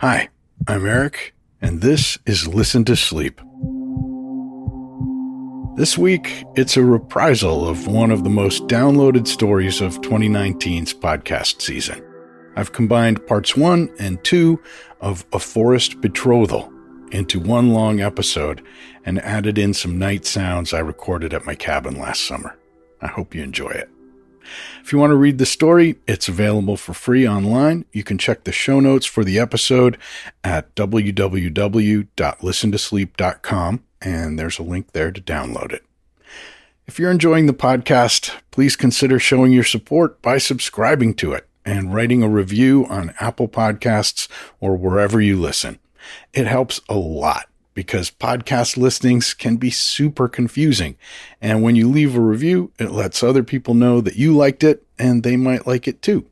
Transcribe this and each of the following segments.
Hi, I'm Eric, and this is Listen to Sleep. This week, it's a reprisal of one of the most downloaded stories of 2019's podcast season. I've combined parts one and two of A Forest Betrothal into one long episode and added in some night sounds I recorded at my cabin last summer. I hope you enjoy it. If you want to read the story, it's available for free online. You can check the show notes for the episode at www.listentosleep.com, and there's a link there to download it. If you're enjoying the podcast, please consider showing your support by subscribing to it and writing a review on Apple Podcasts or wherever you listen. It helps a lot because podcast listings can be super confusing. And when you leave a review, it lets other people know that you liked it and they might like it too.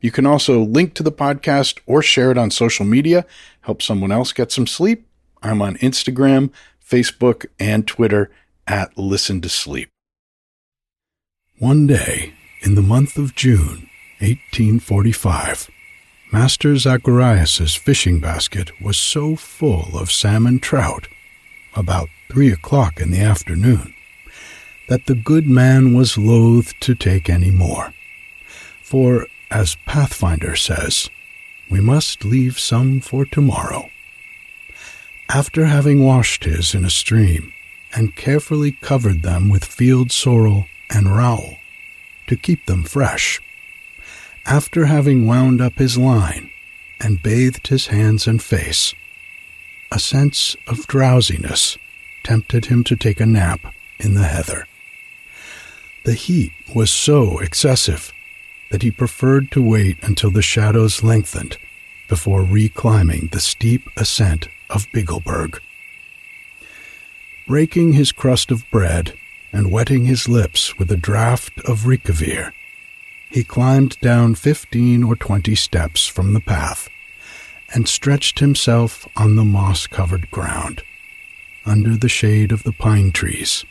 You can also link to the podcast or share it on social media, help someone else get some sleep. I'm on Instagram, Facebook, and Twitter at Listen to Sleep. One day in the month of June, 1845, Master Zacharias's fishing basket was so full of salmon trout, about three o'clock in the afternoon, that the good man was loath to take any more. For, as Pathfinder says, we must leave some for tomorrow. After having washed his in a stream and carefully covered them with field sorrel and rowel to keep them fresh, after having wound up his line and bathed his hands and face, a sense of drowsiness tempted him to take a nap in the heather. The heat was so excessive that he preferred to wait until the shadows lengthened before reclimbing the steep ascent of Bigelberg. Breaking his crust of bread and wetting his lips with a draught of Rikavir, he climbed down fifteen or twenty steps from the path and stretched himself on the moss covered ground, under the shade of the pine trees,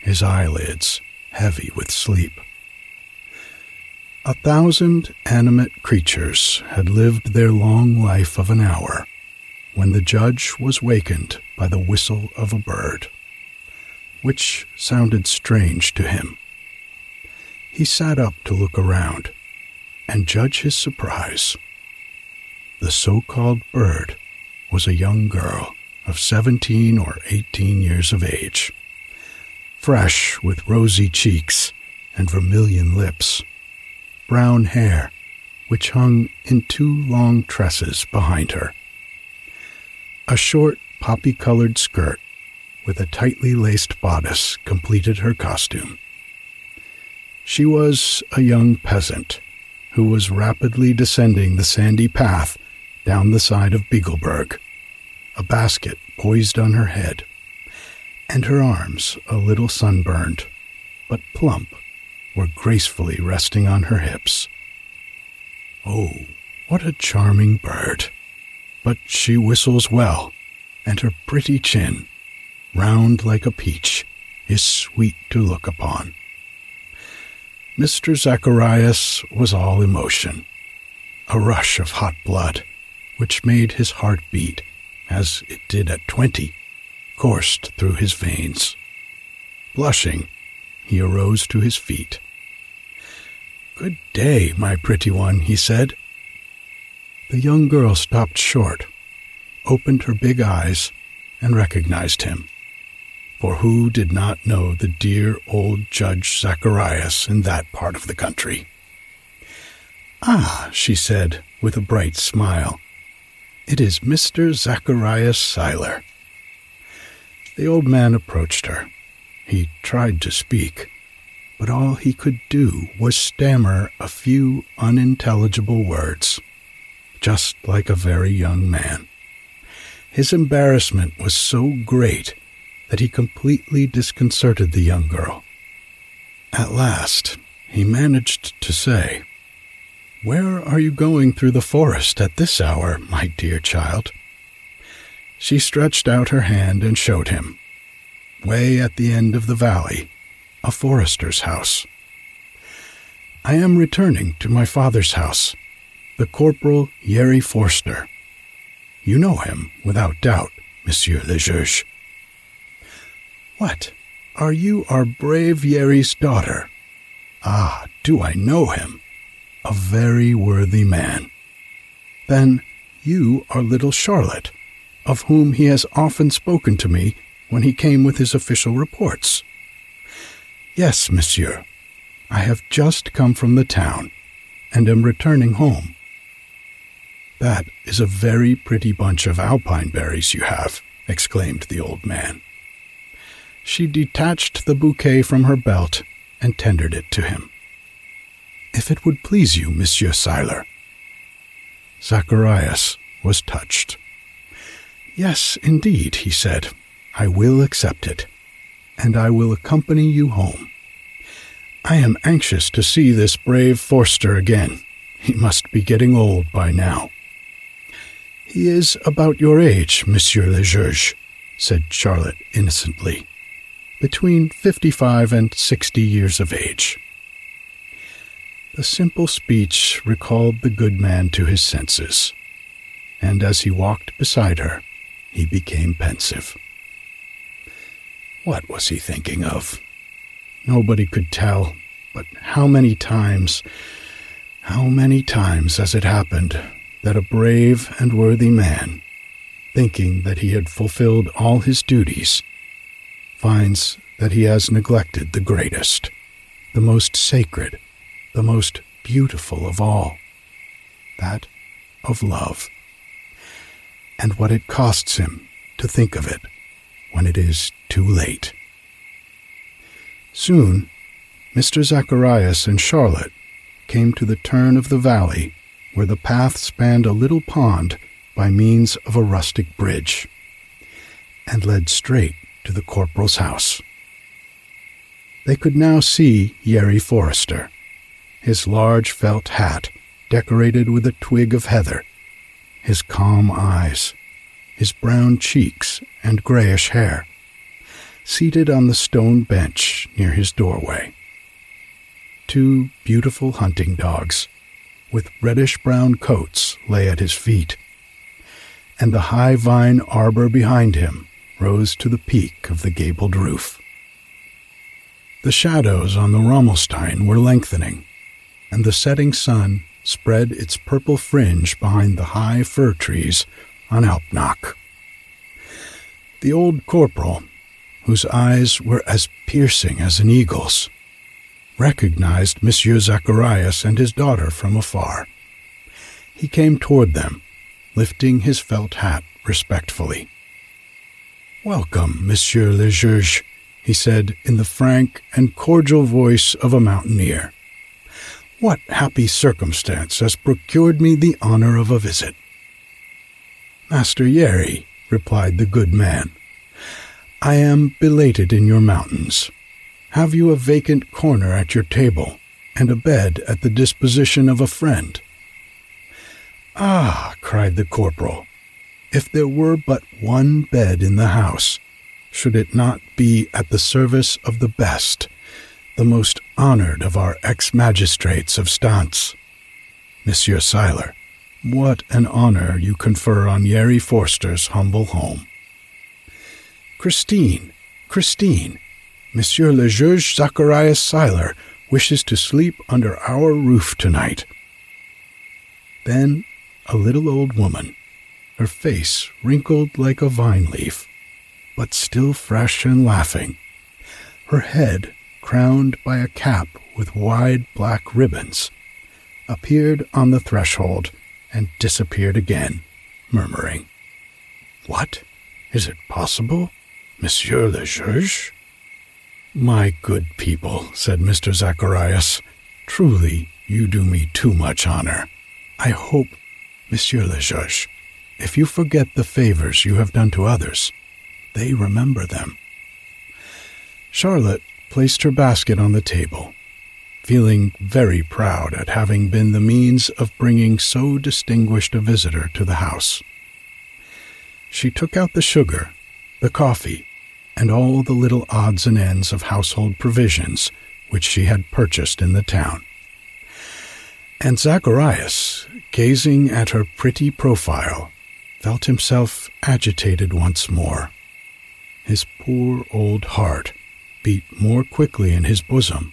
his eyelids heavy with sleep. A thousand animate creatures had lived their long life of an hour when the judge was wakened by the whistle of a bird, which sounded strange to him. He sat up to look around and judge his surprise. The so called bird was a young girl of 17 or 18 years of age, fresh with rosy cheeks and vermilion lips, brown hair which hung in two long tresses behind her. A short poppy colored skirt with a tightly laced bodice completed her costume. She was a young peasant who was rapidly descending the sandy path down the side of Bigelberg, a basket poised on her head, and her arms, a little sunburned, but plump, were gracefully resting on her hips. Oh, what a charming bird! But she whistles well, and her pretty chin, round like a peach, is sweet to look upon. Mr. Zacharias was all emotion, a rush of hot blood, which made his heart beat, as it did at twenty, coursed through his veins. Blushing, he arose to his feet. Good day, my pretty one, he said. The young girl stopped short, opened her big eyes, and recognized him for who did not know the dear old Judge Zacharias in that part of the country? Ah, she said with a bright smile, it is Mr. Zacharias Seiler. The old man approached her. He tried to speak, but all he could do was stammer a few unintelligible words, just like a very young man. His embarrassment was so great that he completely disconcerted the young girl. At last, he managed to say, Where are you going through the forest at this hour, my dear child? She stretched out her hand and showed him, way at the end of the valley, a forester's house. I am returning to my father's house, the Corporal Yeri Forster. You know him, without doubt, Monsieur le Juge. What? Are you our brave Yeri's daughter? Ah, do I know him? A very worthy man. Then you are little Charlotte, of whom he has often spoken to me when he came with his official reports. Yes, monsieur. I have just come from the town and am returning home. That is a very pretty bunch of alpine berries you have, exclaimed the old man. She detached the bouquet from her belt and tendered it to him. If it would please you, Monsieur Seiler. Zacharias was touched. Yes, indeed, he said. I will accept it, and I will accompany you home. I am anxious to see this brave Forster again. He must be getting old by now. He is about your age, Monsieur le Juge, said Charlotte innocently. Between fifty-five and sixty years of age. The simple speech recalled the good man to his senses, and as he walked beside her, he became pensive. What was he thinking of? Nobody could tell, but how many times, how many times has it happened that a brave and worthy man, thinking that he had fulfilled all his duties, finds that he has neglected the greatest, the most sacred, the most beautiful of all, that of love, and what it costs him to think of it when it is too late. Soon, Mr. Zacharias and Charlotte came to the turn of the valley where the path spanned a little pond by means of a rustic bridge, and led straight to the corporal's house. They could now see Yeri Forster, his large felt hat decorated with a twig of heather, his calm eyes, his brown cheeks and grayish hair, seated on the stone bench near his doorway. Two beautiful hunting dogs with reddish brown coats lay at his feet, and the high vine arbor behind him rose to the peak of the gabled roof. The shadows on the Rommelstein were lengthening, and the setting sun spread its purple fringe behind the high fir trees on Alpnach. The old corporal, whose eyes were as piercing as an eagle's, recognized Monsieur Zacharias and his daughter from afar. He came toward them, lifting his felt hat respectfully. Welcome, Monsieur le Juge, he said in the frank and cordial voice of a mountaineer. What happy circumstance has procured me the honor of a visit? Master Yeri, replied the good man, I am belated in your mountains. Have you a vacant corner at your table, and a bed at the disposition of a friend? Ah, cried the corporal, if there were but one bed in the house, should it not be at the service of the best, the most honored of our ex magistrates of Stance? Monsieur Seiler, what an honor you confer on Yeri Forster's humble home. Christine, Christine, Monsieur le Juge Zacharias Seiler wishes to sleep under our roof tonight. Then a little old woman, her face wrinkled like a vine leaf, but still fresh and laughing, her head crowned by a cap with wide black ribbons, appeared on the threshold and disappeared again, murmuring, What? Is it possible, Monsieur le Juge? My good people, said Mr. Zacharias, truly you do me too much honor. I hope, Monsieur le Juge, if you forget the favors you have done to others, they remember them. Charlotte placed her basket on the table, feeling very proud at having been the means of bringing so distinguished a visitor to the house. She took out the sugar, the coffee, and all the little odds and ends of household provisions which she had purchased in the town. And Zacharias, gazing at her pretty profile, felt himself agitated once more. His poor old heart beat more quickly in his bosom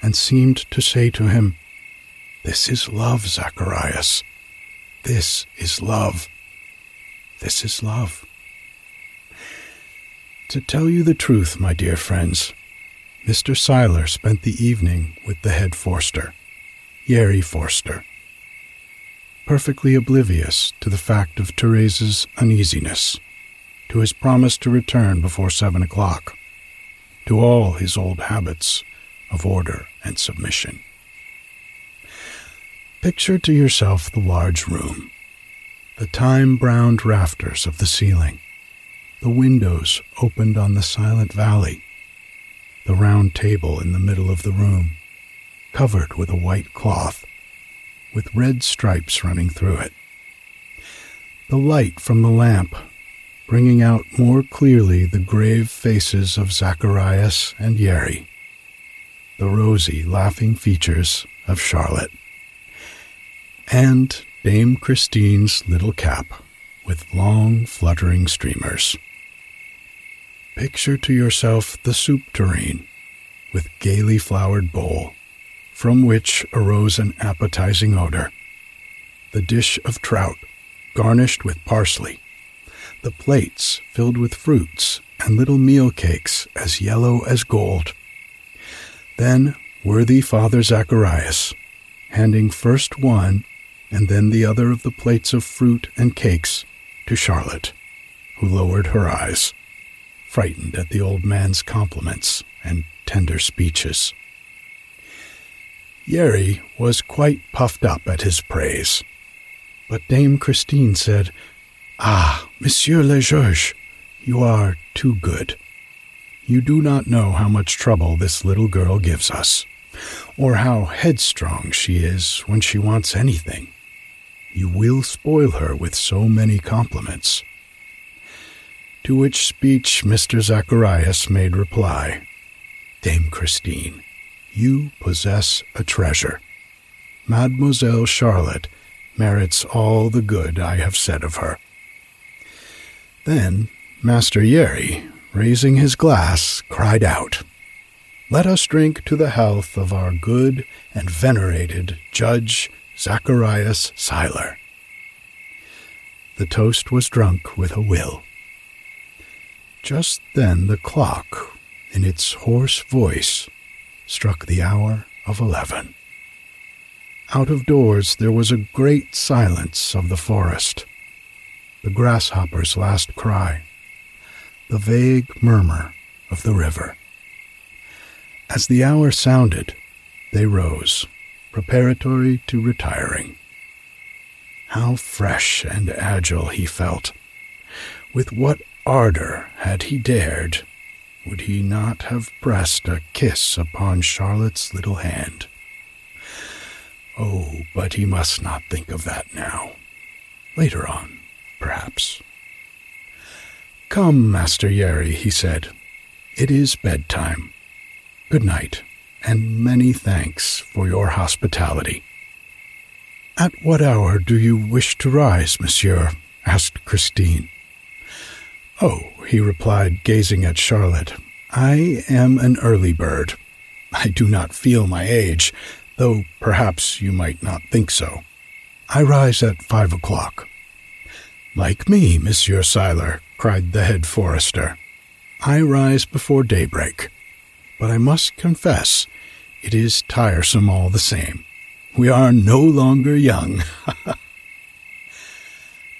and seemed to say to him, This is love, Zacharias. This is love. This is love. To tell you the truth, my dear friends, Mr. Seiler spent the evening with the head Forster, Yeri Forster, perfectly oblivious to the fact of Therese's uneasiness, to his promise to return before seven o'clock, to all his old habits of order and submission. Picture to yourself the large room, the time browned rafters of the ceiling, the windows opened on the silent valley, the round table in the middle of the room, covered with a white cloth, with red stripes running through it. The light from the lamp bringing out more clearly the grave faces of Zacharias and Yeri, the rosy, laughing features of Charlotte, and Dame Christine's little cap with long, fluttering streamers. Picture to yourself the soup tureen with gaily flowered bowl, from which arose an appetizing odor, the dish of trout garnished with parsley, the plates filled with fruits and little meal cakes as yellow as gold. Then worthy Father Zacharias, handing first one and then the other of the plates of fruit and cakes to Charlotte, who lowered her eyes, frightened at the old man's compliments and tender speeches. Yeri was quite puffed up at his praise, but Dame Christine said, Ah, Monsieur le Juge, you are too good. You do not know how much trouble this little girl gives us, or how headstrong she is when she wants anything. You will spoil her with so many compliments. To which speech Mr. Zacharias made reply, Dame Christine, you possess a treasure. Mademoiselle Charlotte merits all the good I have said of her. Then Master Yeri, raising his glass, cried out, Let us drink to the health of our good and venerated Judge Zacharias Seiler. The toast was drunk with a will. Just then the clock, in its hoarse voice, struck the hour of eleven. Out of doors there was a great silence of the forest the grasshopper's last cry, the vague murmur of the river. As the hour sounded, they rose, preparatory to retiring. How fresh and agile he felt! With what ardor had he dared, would he not have pressed a kiss upon Charlotte's little hand? Oh, but he must not think of that now. Later on perhaps. Come, Master Yeri, he said. It is bedtime. Good night, and many thanks for your hospitality. At what hour do you wish to rise, monsieur? asked Christine. Oh, he replied, gazing at Charlotte, I am an early bird. I do not feel my age, though perhaps you might not think so. I rise at five o'clock. Like me, Monsieur Seiler, cried the head forester. I rise before daybreak, but I must confess it is tiresome all the same. We are no longer young.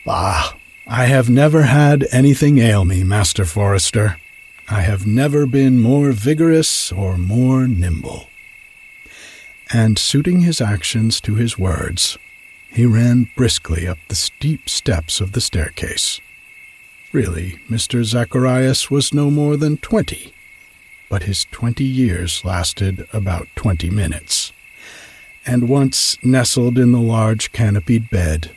bah, I have never had anything ail me, Master Forester. I have never been more vigorous or more nimble. And suiting his actions to his words, he ran briskly up the steep steps of the staircase. Really, Mr. Zacharias was no more than twenty, but his twenty years lasted about twenty minutes. And once nestled in the large canopied bed,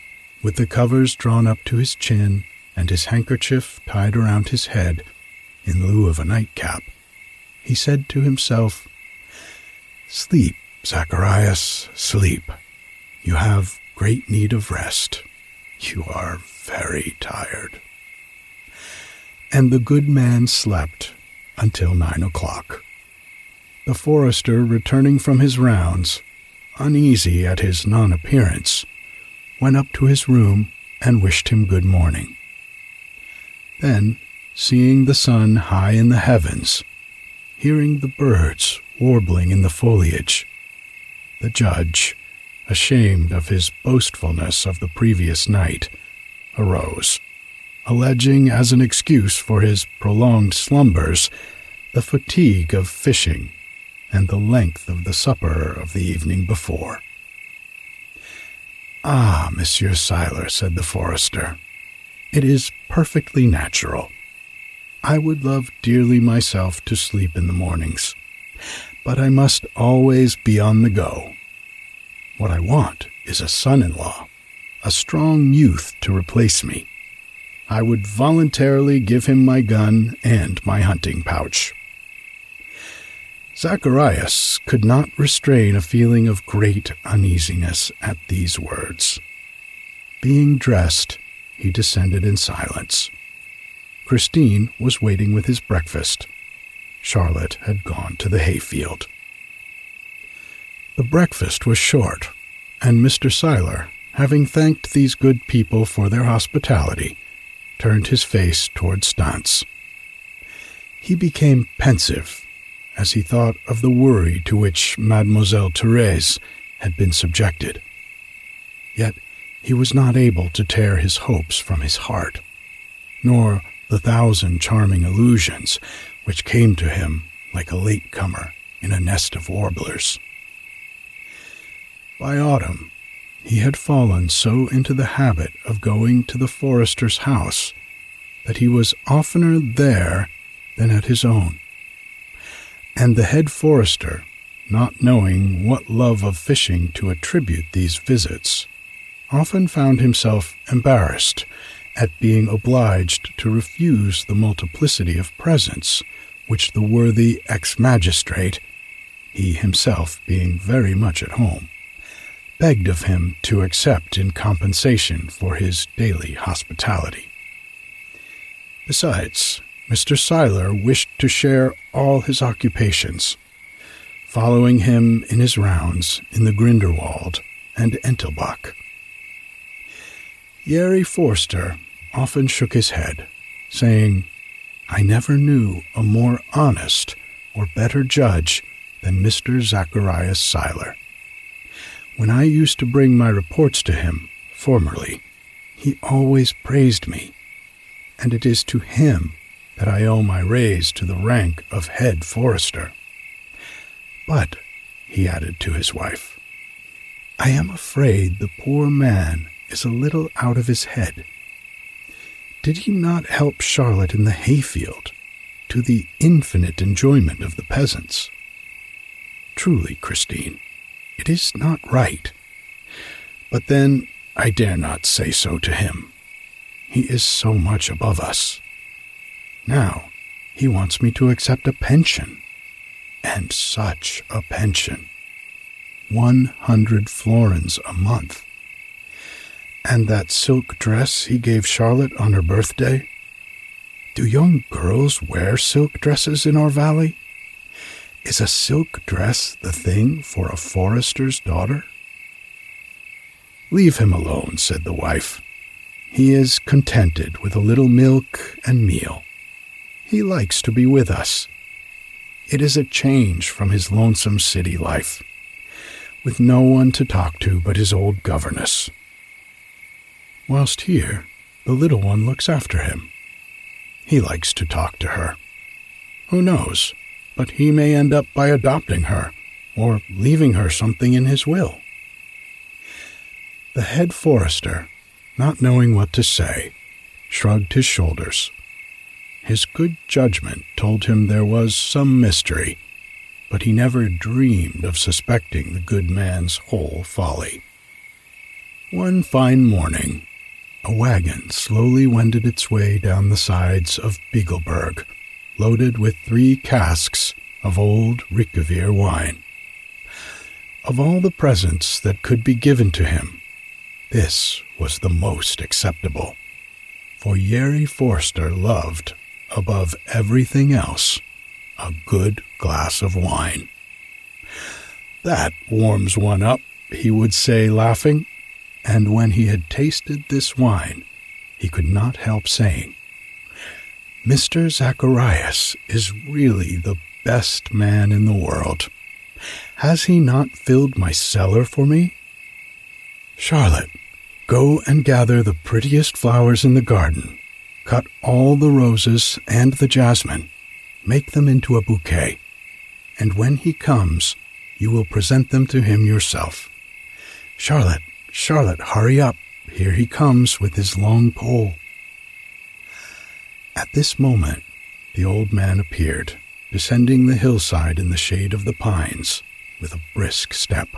with the covers drawn up to his chin and his handkerchief tied around his head in lieu of a nightcap, he said to himself, Sleep, Zacharias, sleep. You have great need of rest. You are very tired. And the good man slept until nine o'clock. The forester, returning from his rounds, uneasy at his non appearance, went up to his room and wished him good morning. Then, seeing the sun high in the heavens, hearing the birds warbling in the foliage, the judge, ashamed of his boastfulness of the previous night, arose, alleging as an excuse for his prolonged slumbers the fatigue of fishing and the length of the supper of the evening before. Ah, Monsieur Seiler, said the forester, it is perfectly natural. I would love dearly myself to sleep in the mornings, but I must always be on the go. What I want is a son in law, a strong youth to replace me. I would voluntarily give him my gun and my hunting pouch. Zacharias could not restrain a feeling of great uneasiness at these words. Being dressed, he descended in silence. Christine was waiting with his breakfast. Charlotte had gone to the hayfield. The breakfast was short, and Mr. Seiler, having thanked these good people for their hospitality, turned his face toward Stance. He became pensive as he thought of the worry to which Mademoiselle Therese had been subjected. Yet he was not able to tear his hopes from his heart, nor the thousand charming illusions which came to him like a late comer in a nest of warblers. By autumn, he had fallen so into the habit of going to the forester's house that he was oftener there than at his own and the head forester, not knowing what love of fishing to attribute these visits, often found himself embarrassed at being obliged to refuse the multiplicity of presents which the worthy ex magistrate, he himself being very much at home, begged of him to accept in compensation for his daily hospitality. Besides, Mr. Seiler wished to share all his occupations, following him in his rounds in the Grindelwald and Entelbach. Yeri Forster often shook his head, saying, I never knew a more honest or better judge than Mr. Zacharias Seiler. When I used to bring my reports to him, formerly, he always praised me, and it is to him that I owe my raise to the rank of head forester. But, he added to his wife, I am afraid the poor man is a little out of his head. Did he not help Charlotte in the hayfield, to the infinite enjoyment of the peasants? Truly, Christine, it is not right. But then I dare not say so to him. He is so much above us. Now, he wants me to accept a pension. And such a pension. 100 florins a month. And that silk dress he gave Charlotte on her birthday? Do young girls wear silk dresses in our valley? Is a silk dress the thing for a forester's daughter? Leave him alone, said the wife. He is contented with a little milk and meal. He likes to be with us. It is a change from his lonesome city life, with no one to talk to but his old governess. Whilst here, the little one looks after him. He likes to talk to her. Who knows, but he may end up by adopting her, or leaving her something in his will. The head forester, not knowing what to say, shrugged his shoulders his good judgment told him there was some mystery, but he never dreamed of suspecting the good man's whole folly. One fine morning, a wagon slowly wended its way down the sides of Bigelberg, loaded with three casks of old Rickevier wine. Of all the presents that could be given to him, This was the most acceptable, for Yeri Forster loved, above everything else, a good glass of wine. That warms one up, he would say, laughing, and when he had tasted this wine, he could not help saying, Mr. Zacharias is really the best man in the world. Has he not filled my cellar for me? Charlotte, go and gather the prettiest flowers in the garden. Cut all the roses and the jasmine. Make them into a bouquet. And when he comes, you will present them to him yourself. Charlotte, Charlotte, hurry up. Here he comes with his long pole. At this moment, the old man appeared, descending the hillside in the shade of the pines with a brisk step.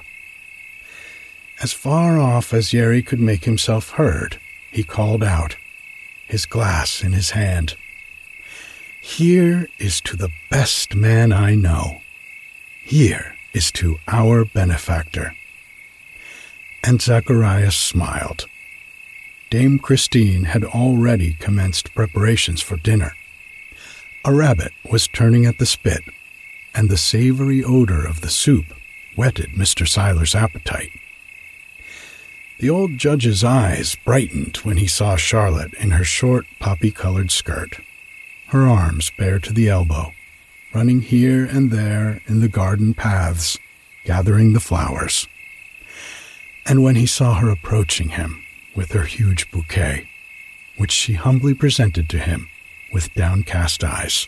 As far off as Yeri could make himself heard, he called out, his glass in his hand. Here is to the best man I know. Here is to our benefactor. And Zacharias smiled. Dame Christine had already commenced preparations for dinner. A rabbit was turning at the spit, and the savory odor of the soup whetted Mr. Seiler's appetite. The old judge's eyes brightened when he saw Charlotte in her short poppy colored skirt, her arms bare to the elbow, running here and there in the garden paths, gathering the flowers. And when he saw her approaching him with her huge bouquet, which she humbly presented to him with downcast eyes.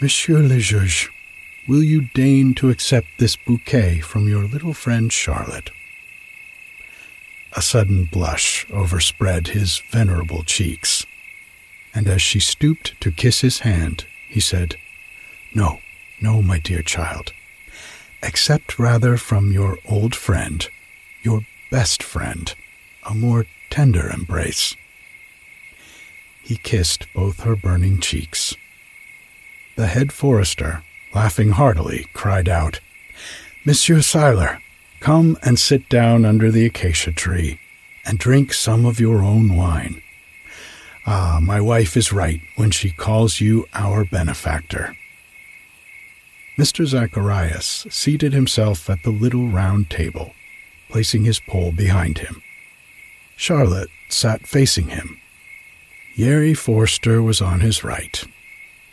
Monsieur le Juge, will you deign to accept this bouquet from your little friend Charlotte? A sudden blush overspread his venerable cheeks, and as she stooped to kiss his hand, he said, No, no, my dear child. Accept rather from your old friend, your best friend, a more tender embrace. He kissed both her burning cheeks. The head forester, laughing heartily, cried out, Monsieur Seiler, come and sit down under the acacia tree and drink some of your own wine. Ah, my wife is right when she calls you our benefactor. Mr. Zacharias seated himself at the little round table, placing his pole behind him. Charlotte sat facing him. Yeri Forster was on his right.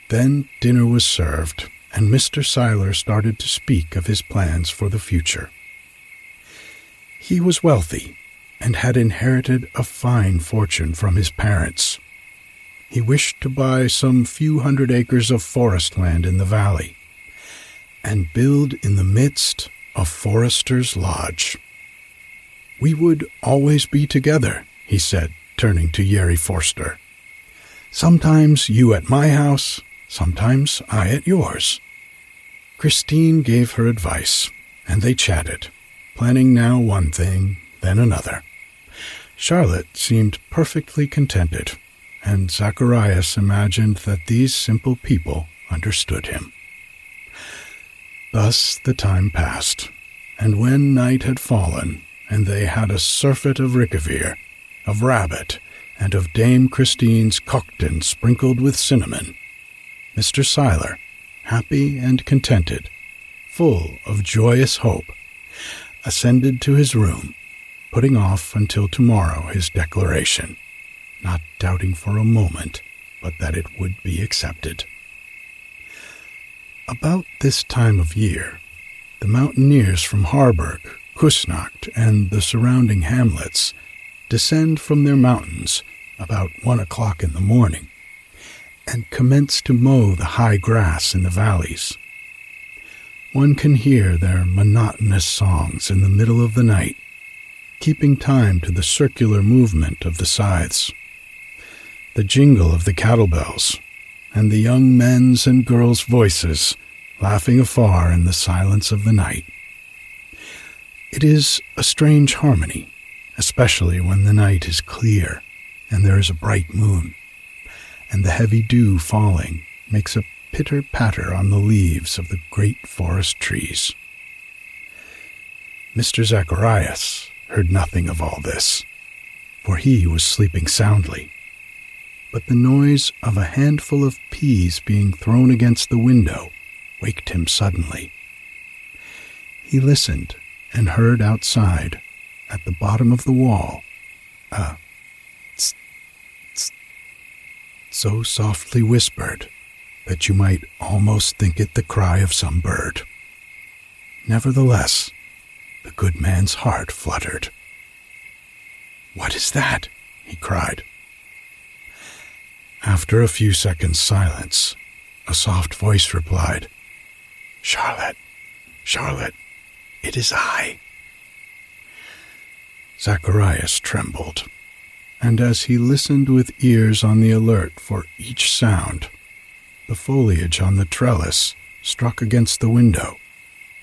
Then dinner was served, and Mr. Seiler started to speak of his plans for the future. He was wealthy and had inherited a fine fortune from his parents. He wished to buy some few hundred acres of forest land in the valley and build in the midst a forester's lodge. We would always be together, he said, turning to Yeri Forster. Sometimes you at my house, sometimes I at yours. Christine gave her advice, and they chatted, planning now one thing, then another. Charlotte seemed perfectly contented, and Zacharias imagined that these simple people understood him. Thus the time passed, and when night had fallen, and they had a surfeit of rickeveer, of rabbit, and of Dame Christine's cockton sprinkled with cinnamon. Mr. Seiler, happy and contented, full of joyous hope, ascended to his room, putting off until tomorrow his declaration, not doubting for a moment but that it would be accepted. About this time of year, the mountaineers from Harburg Kusnacht and the surrounding hamlets descend from their mountains about one o'clock in the morning and commence to mow the high grass in the valleys. One can hear their monotonous songs in the middle of the night, keeping time to the circular movement of the scythes, the jingle of the cattle bells, and the young men's and girls' voices laughing afar in the silence of the night. It is a strange harmony, especially when the night is clear and there is a bright moon, and the heavy dew falling makes a pitter patter on the leaves of the great forest trees. Mr. Zacharias, heard nothing of all this, for he was sleeping soundly. But the noise of a handful of peas being thrown against the window waked him suddenly. He listened and heard outside, at the bottom of the wall, a tsk, tsk, so softly whispered that you might almost think it the cry of some bird. Nevertheless, the good man's heart fluttered. What is that? he cried. After a few seconds' silence, a soft voice replied, Charlotte, Charlotte, it is I. Zacharias trembled, and as he listened with ears on the alert for each sound, the foliage on the trellis struck against the window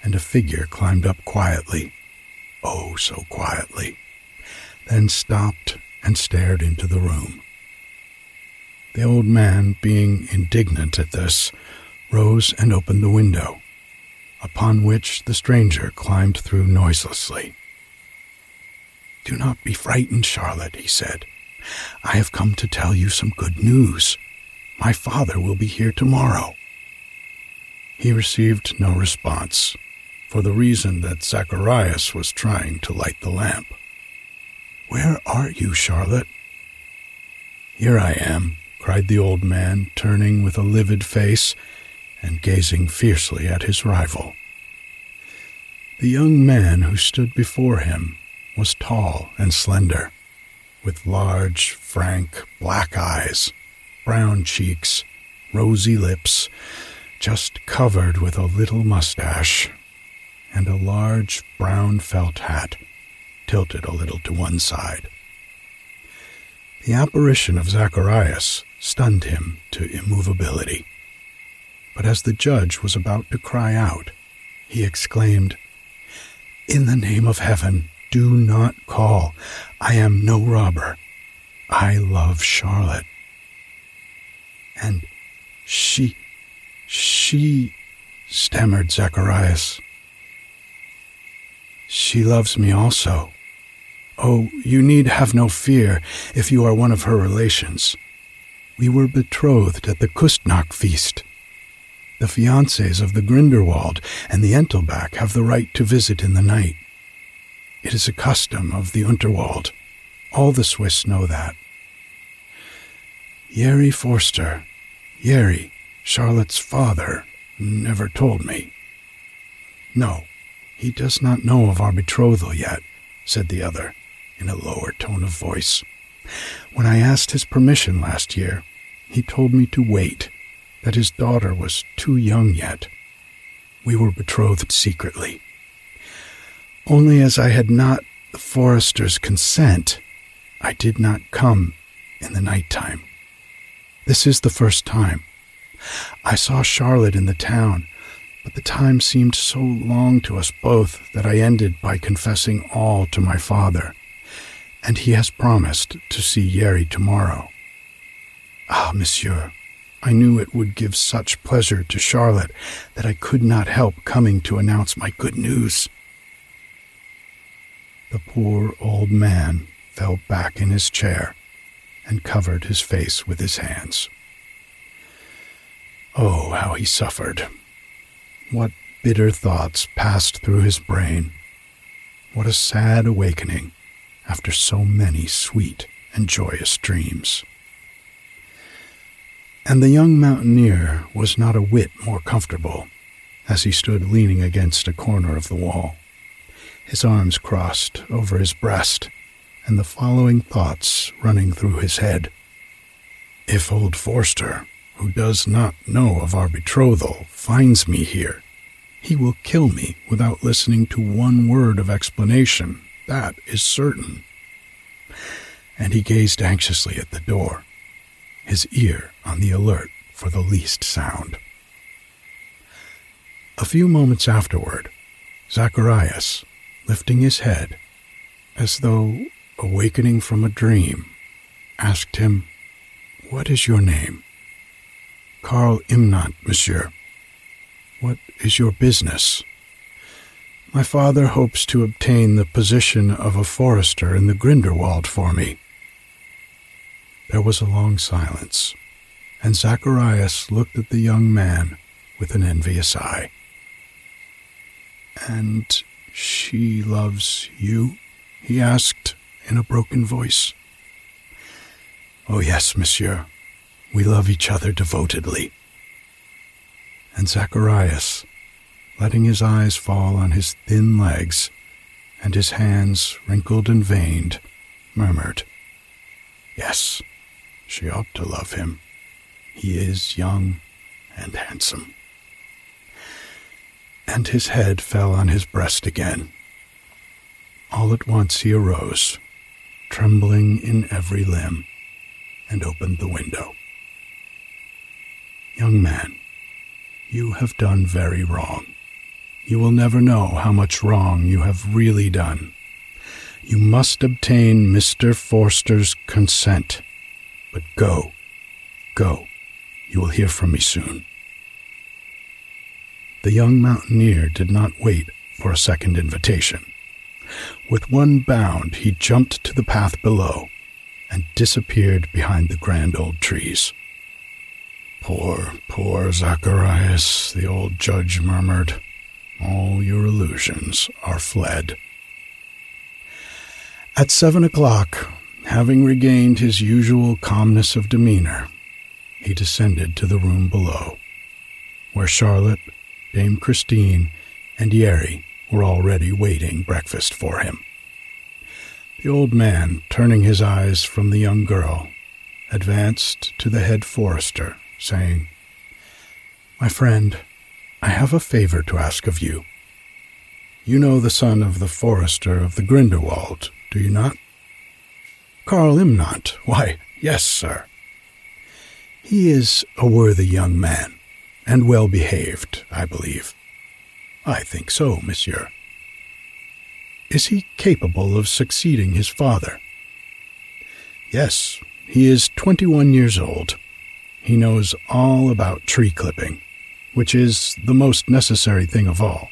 and a figure climbed up quietly, oh so quietly, then stopped and stared into the room. The old man, being indignant at this, rose and opened the window, upon which the stranger climbed through noiselessly. Do not be frightened, Charlotte, he said. I have come to tell you some good news. My father will be here tomorrow. He received no response, for the reason that Zacharias was trying to light the lamp. Where are you, Charlotte? Here I am, cried the old man, turning with a livid face and gazing fiercely at his rival. The young man who stood before him was tall and slender, with large, frank, black eyes, brown cheeks, rosy lips, just covered with a little mustache and a large brown felt hat tilted a little to one side. The apparition of Zacharias stunned him to immovability. But as the judge was about to cry out, he exclaimed, In the name of heaven, do not call. I am no robber. I love Charlotte. And she, she, stammered Zacharias. She loves me also. Oh, you need have no fear if you are one of her relations. We were betrothed at the Kustnacht feast. The fiancés of the Grindelwald and the Entelbach have the right to visit in the night. It is a custom of the Unterwald. All the Swiss know that. Yeri Forster, Yeri, Charlotte's father, never told me. No, he does not know of our betrothal yet, said the other, in a lower tone of voice. When I asked his permission last year, he told me to wait, that his daughter was too young yet. We were betrothed secretly. Only as I had not the forester's consent, I did not come in the night time. This is the first time. I saw Charlotte in the town but the time seemed so long to us both that I ended by confessing all to my father, and he has promised to see Yeri tomorrow. Ah, monsieur, I knew it would give such pleasure to Charlotte that I could not help coming to announce my good news. The poor old man fell back in his chair and covered his face with his hands. Oh, how he suffered! What bitter thoughts passed through his brain. What a sad awakening after so many sweet and joyous dreams. And the young mountaineer was not a whit more comfortable as he stood leaning against a corner of the wall, his arms crossed over his breast, and the following thoughts running through his head. If old Forster who does not know of our betrothal finds me here, he will kill me without listening to one word of explanation. That is certain. And he gazed anxiously at the door, his ear on the alert for the least sound. A few moments afterward, Zacharias, lifting his head, as though awakening from a dream, asked him, What is your name? Karl Imnant, monsieur. What is your business? My father hopes to obtain the position of a forester in the Grindelwald for me. There was a long silence, and Zacharias looked at the young man with an envious eye. And she loves you? he asked in a broken voice. Oh, yes, monsieur. We love each other devotedly. And Zacharias, letting his eyes fall on his thin legs and his hands wrinkled and veined, murmured, Yes, she ought to love him. He is young and handsome. And his head fell on his breast again. All at once he arose, trembling in every limb, and opened the window. Young man, you have done very wrong. You will never know how much wrong you have really done. You must obtain Mr. Forster's consent. But go, go. You will hear from me soon. The young mountaineer did not wait for a second invitation. With one bound, he jumped to the path below and disappeared behind the grand old trees. Poor, poor Zacharias, the old judge murmured. All your illusions are fled. At seven o'clock, having regained his usual calmness of demeanor, he descended to the room below, where Charlotte, Dame Christine, and Yeri were already waiting breakfast for him. The old man, turning his eyes from the young girl, advanced to the head forester, saying, My friend, I have a favor to ask of you. You know the son of the forester of the Grindelwald, do you not? Karl Imnant. Why, yes, sir. He is a worthy young man, and well behaved, I believe. I think so, monsieur. Is he capable of succeeding his father? Yes, he is twenty one years old. He knows all about tree clipping which is the most necessary thing of all.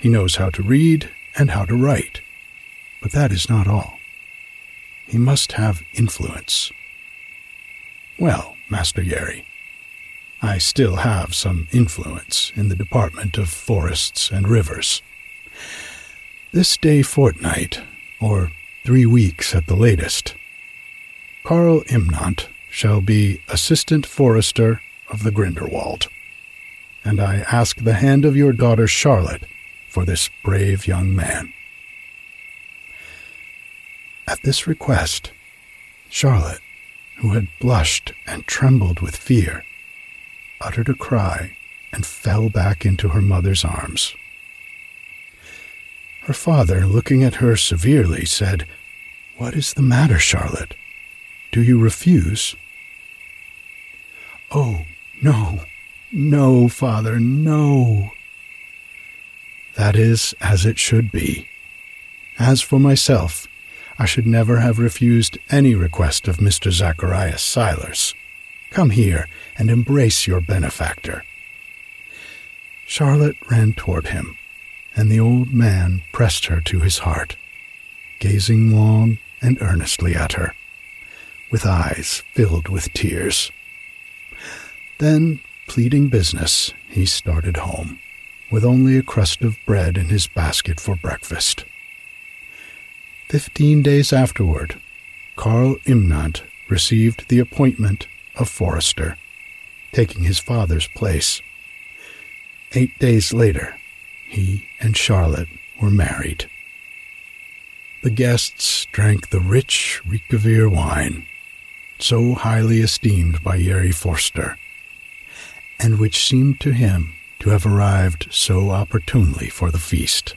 He knows how to read and how to write, but that is not all. He must have influence. Well, Master Yeri, I still have some influence in the Department of Forests and Rivers. This day fortnight, or three weeks at the latest, Karl Imnant shall be Assistant Forester of the Grindelwald and I ask the hand of your daughter Charlotte for this brave young man. At this request, Charlotte, who had blushed and trembled with fear, uttered a cry and fell back into her mother's arms. Her father, looking at her severely, said, What is the matter, Charlotte? Do you refuse? Oh, no, no, Father, no. That is as it should be. As for myself, I should never have refused any request of Mr. Zacharias Seiler's. Come here and embrace your benefactor. Charlotte ran toward him, and the old man pressed her to his heart, gazing long and earnestly at her, with eyes filled with tears. Then pleading business, he started home, with only a crust of bread in his basket for breakfast. Fifteen days afterward, Karl Imnant received the appointment of forester, taking his father's place. Eight days later, he and Charlotte were married. The guests drank the rich Rikavir wine, so highly esteemed by Yeri Forster and which seemed to him to have arrived so opportunely for the feast.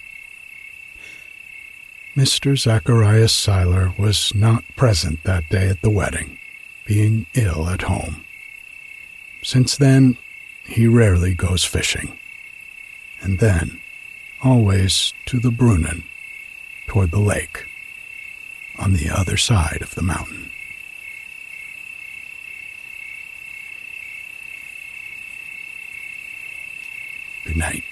Mr. Zacharias Seiler was not present that day at the wedding, being ill at home. Since then, he rarely goes fishing, and then always to the Brunnen, toward the lake, on the other side of the mountain. Good night.